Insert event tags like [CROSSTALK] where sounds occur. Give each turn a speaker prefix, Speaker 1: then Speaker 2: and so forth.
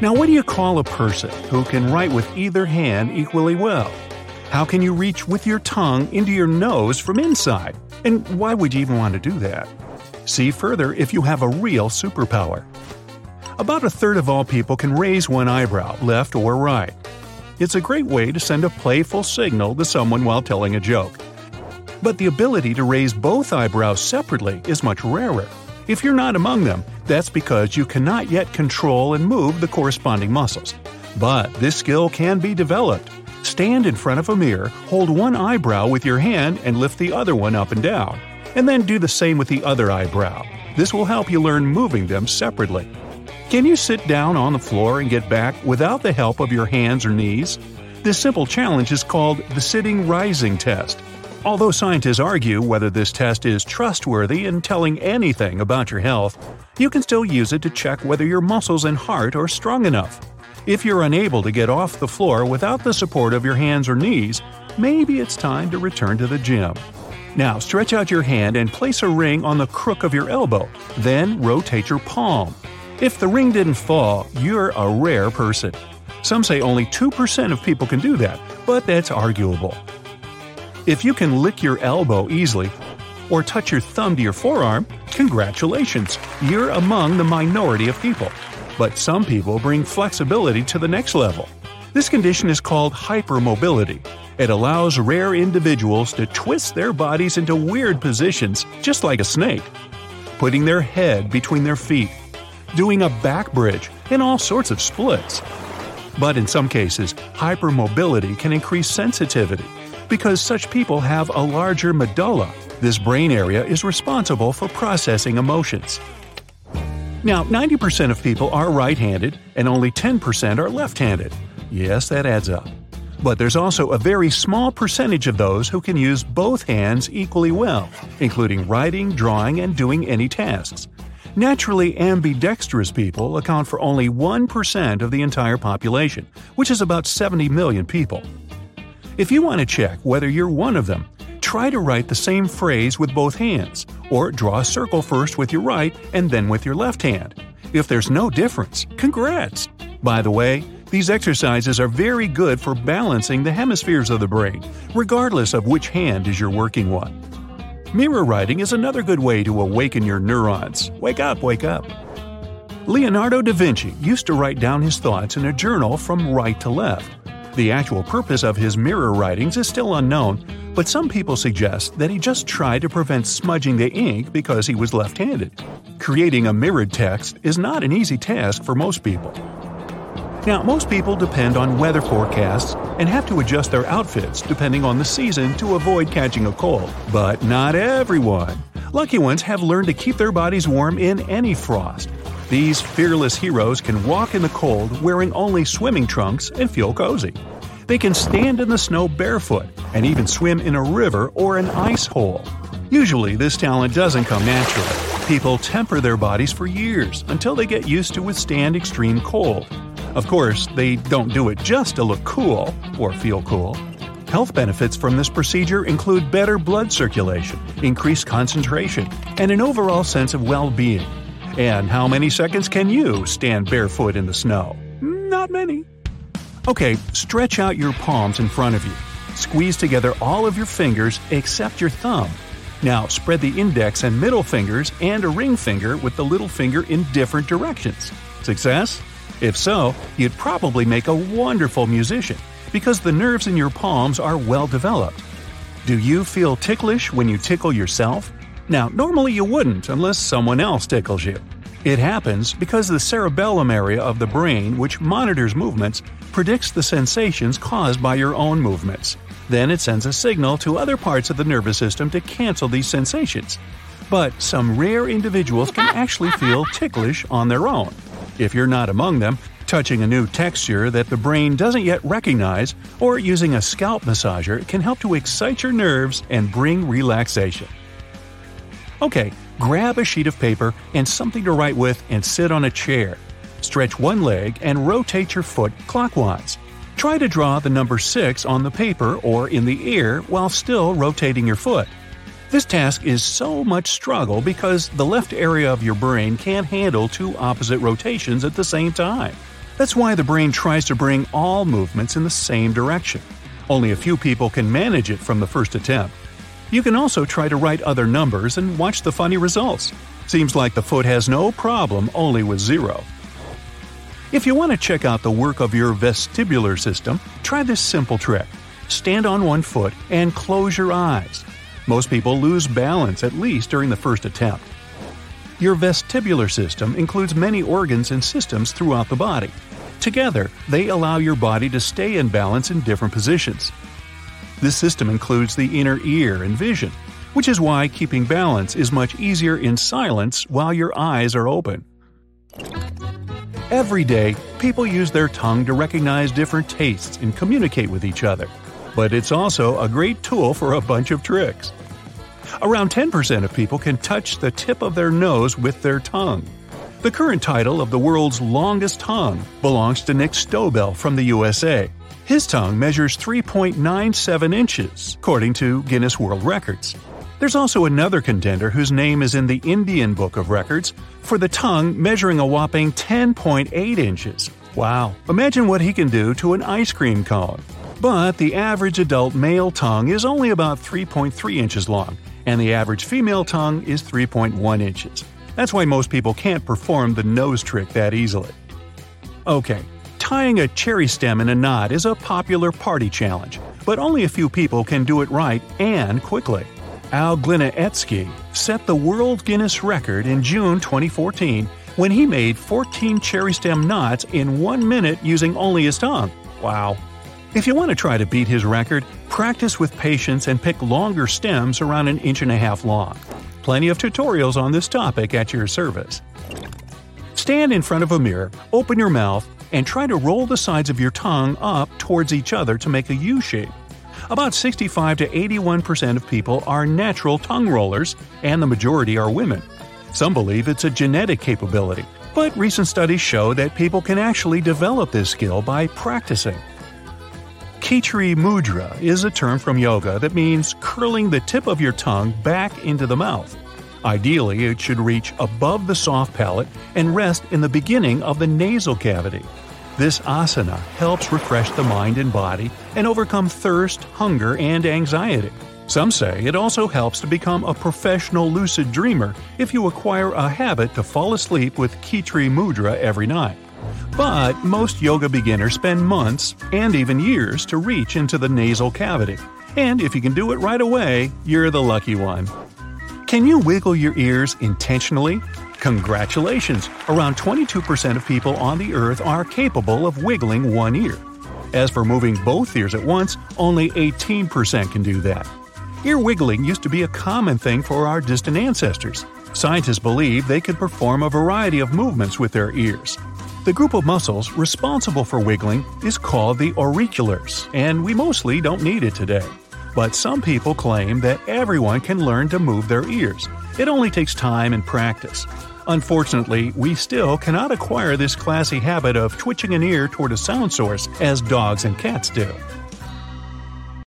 Speaker 1: Now, what do you call a person who can write with either hand equally well? How can you reach with your tongue into your nose from inside? And why would you even want to do that? See further if you have a real superpower. About a third of all people can raise one eyebrow, left or right. It's a great way to send a playful signal to someone while telling a joke. But the ability to raise both eyebrows separately is much rarer. If you're not among them, that's because you cannot yet control and move the corresponding muscles. But this skill can be developed. Stand in front of a mirror, hold one eyebrow with your hand, and lift the other one up and down. And then do the same with the other eyebrow. This will help you learn moving them separately. Can you sit down on the floor and get back without the help of your hands or knees? This simple challenge is called the sitting rising test. Although scientists argue whether this test is trustworthy in telling anything about your health, you can still use it to check whether your muscles and heart are strong enough. If you're unable to get off the floor without the support of your hands or knees, maybe it's time to return to the gym. Now stretch out your hand and place a ring on the crook of your elbow, then rotate your palm. If the ring didn't fall, you're a rare person. Some say only 2% of people can do that, but that's arguable. If you can lick your elbow easily, or touch your thumb to your forearm, congratulations, you're among the minority of people. But some people bring flexibility to the next level. This condition is called hypermobility. It allows rare individuals to twist their bodies into weird positions, just like a snake, putting their head between their feet, doing a back bridge, and all sorts of splits. But in some cases, hypermobility can increase sensitivity because such people have a larger medulla. This brain area is responsible for processing emotions. Now, 90% of people are right handed and only 10% are left handed. Yes, that adds up. But there's also a very small percentage of those who can use both hands equally well, including writing, drawing, and doing any tasks. Naturally ambidextrous people account for only 1% of the entire population, which is about 70 million people. If you want to check whether you're one of them, try to write the same phrase with both hands, or draw a circle first with your right and then with your left hand. If there's no difference, congrats! By the way, these exercises are very good for balancing the hemispheres of the brain, regardless of which hand is your working one. Mirror writing is another good way to awaken your neurons. Wake up, wake up! Leonardo da Vinci used to write down his thoughts in a journal from right to left. The actual purpose of his mirror writings is still unknown, but some people suggest that he just tried to prevent smudging the ink because he was left handed. Creating a mirrored text is not an easy task for most people. Now, most people depend on weather forecasts and have to adjust their outfits depending on the season to avoid catching a cold. But not everyone. Lucky ones have learned to keep their bodies warm in any frost. These fearless heroes can walk in the cold wearing only swimming trunks and feel cozy. They can stand in the snow barefoot and even swim in a river or an ice hole. Usually, this talent doesn't come naturally. People temper their bodies for years until they get used to withstand extreme cold. Of course, they don't do it just to look cool or feel cool. Health benefits from this procedure include better blood circulation, increased concentration, and an overall sense of well being. And how many seconds can you stand barefoot in the snow? Not many. Okay, stretch out your palms in front of you. Squeeze together all of your fingers except your thumb. Now spread the index and middle fingers and a ring finger with the little finger in different directions. Success? If so, you'd probably make a wonderful musician because the nerves in your palms are well developed. Do you feel ticklish when you tickle yourself? Now, normally you wouldn't unless someone else tickles you. It happens because the cerebellum area of the brain, which monitors movements, predicts the sensations caused by your own movements. Then it sends a signal to other parts of the nervous system to cancel these sensations. But some rare individuals can actually feel [LAUGHS] ticklish on their own. If you're not among them, touching a new texture that the brain doesn't yet recognize or using a scalp massager can help to excite your nerves and bring relaxation. Okay, grab a sheet of paper and something to write with and sit on a chair. Stretch one leg and rotate your foot clockwise. Try to draw the number 6 on the paper or in the air while still rotating your foot. This task is so much struggle because the left area of your brain can't handle two opposite rotations at the same time. That's why the brain tries to bring all movements in the same direction. Only a few people can manage it from the first attempt. You can also try to write other numbers and watch the funny results. Seems like the foot has no problem only with zero. If you want to check out the work of your vestibular system, try this simple trick. Stand on one foot and close your eyes. Most people lose balance at least during the first attempt. Your vestibular system includes many organs and systems throughout the body. Together, they allow your body to stay in balance in different positions. This system includes the inner ear and vision, which is why keeping balance is much easier in silence while your eyes are open. Every day, people use their tongue to recognize different tastes and communicate with each other. But it's also a great tool for a bunch of tricks. Around 10% of people can touch the tip of their nose with their tongue. The current title of the world's longest tongue belongs to Nick Stoeberl from the USA. His tongue measures 3.97 inches, according to Guinness World Records. There's also another contender whose name is in the Indian Book of Records for the tongue measuring a whopping 10.8 inches. Wow, imagine what he can do to an ice cream cone. But the average adult male tongue is only about 3.3 inches long, and the average female tongue is 3.1 inches. That's why most people can't perform the nose trick that easily. Okay, tying a cherry stem in a knot is a popular party challenge, but only a few people can do it right and quickly. Al Gliniecki set the World Guinness record in June 2014 when he made 14 cherry stem knots in one minute using only his tongue. Wow. If you want to try to beat his record, practice with patience and pick longer stems around an inch and a half long. Plenty of tutorials on this topic at your service. Stand in front of a mirror, open your mouth, and try to roll the sides of your tongue up towards each other to make a U shape. About 65 to 81% of people are natural tongue rollers, and the majority are women. Some believe it's a genetic capability, but recent studies show that people can actually develop this skill by practicing. Khechri Mudra is a term from yoga that means curling the tip of your tongue back into the mouth. Ideally, it should reach above the soft palate and rest in the beginning of the nasal cavity. This asana helps refresh the mind and body and overcome thirst, hunger, and anxiety. Some say it also helps to become a professional lucid dreamer if you acquire a habit to fall asleep with Khechri Mudra every night. But most yoga beginners spend months and even years to reach into the nasal cavity. And if you can do it right away, you're the lucky one. Can you wiggle your ears intentionally? Congratulations! Around 22% of people on the earth are capable of wiggling one ear. As for moving both ears at once, only 18% can do that. Ear wiggling used to be a common thing for our distant ancestors. Scientists believe they could perform a variety of movements with their ears. The group of muscles responsible for wiggling is called the auriculars, and we mostly don't need it today. But some people claim that everyone can learn to move their ears. It only takes time and practice. Unfortunately, we still cannot acquire this classy habit of twitching an ear toward a sound source as dogs and cats do.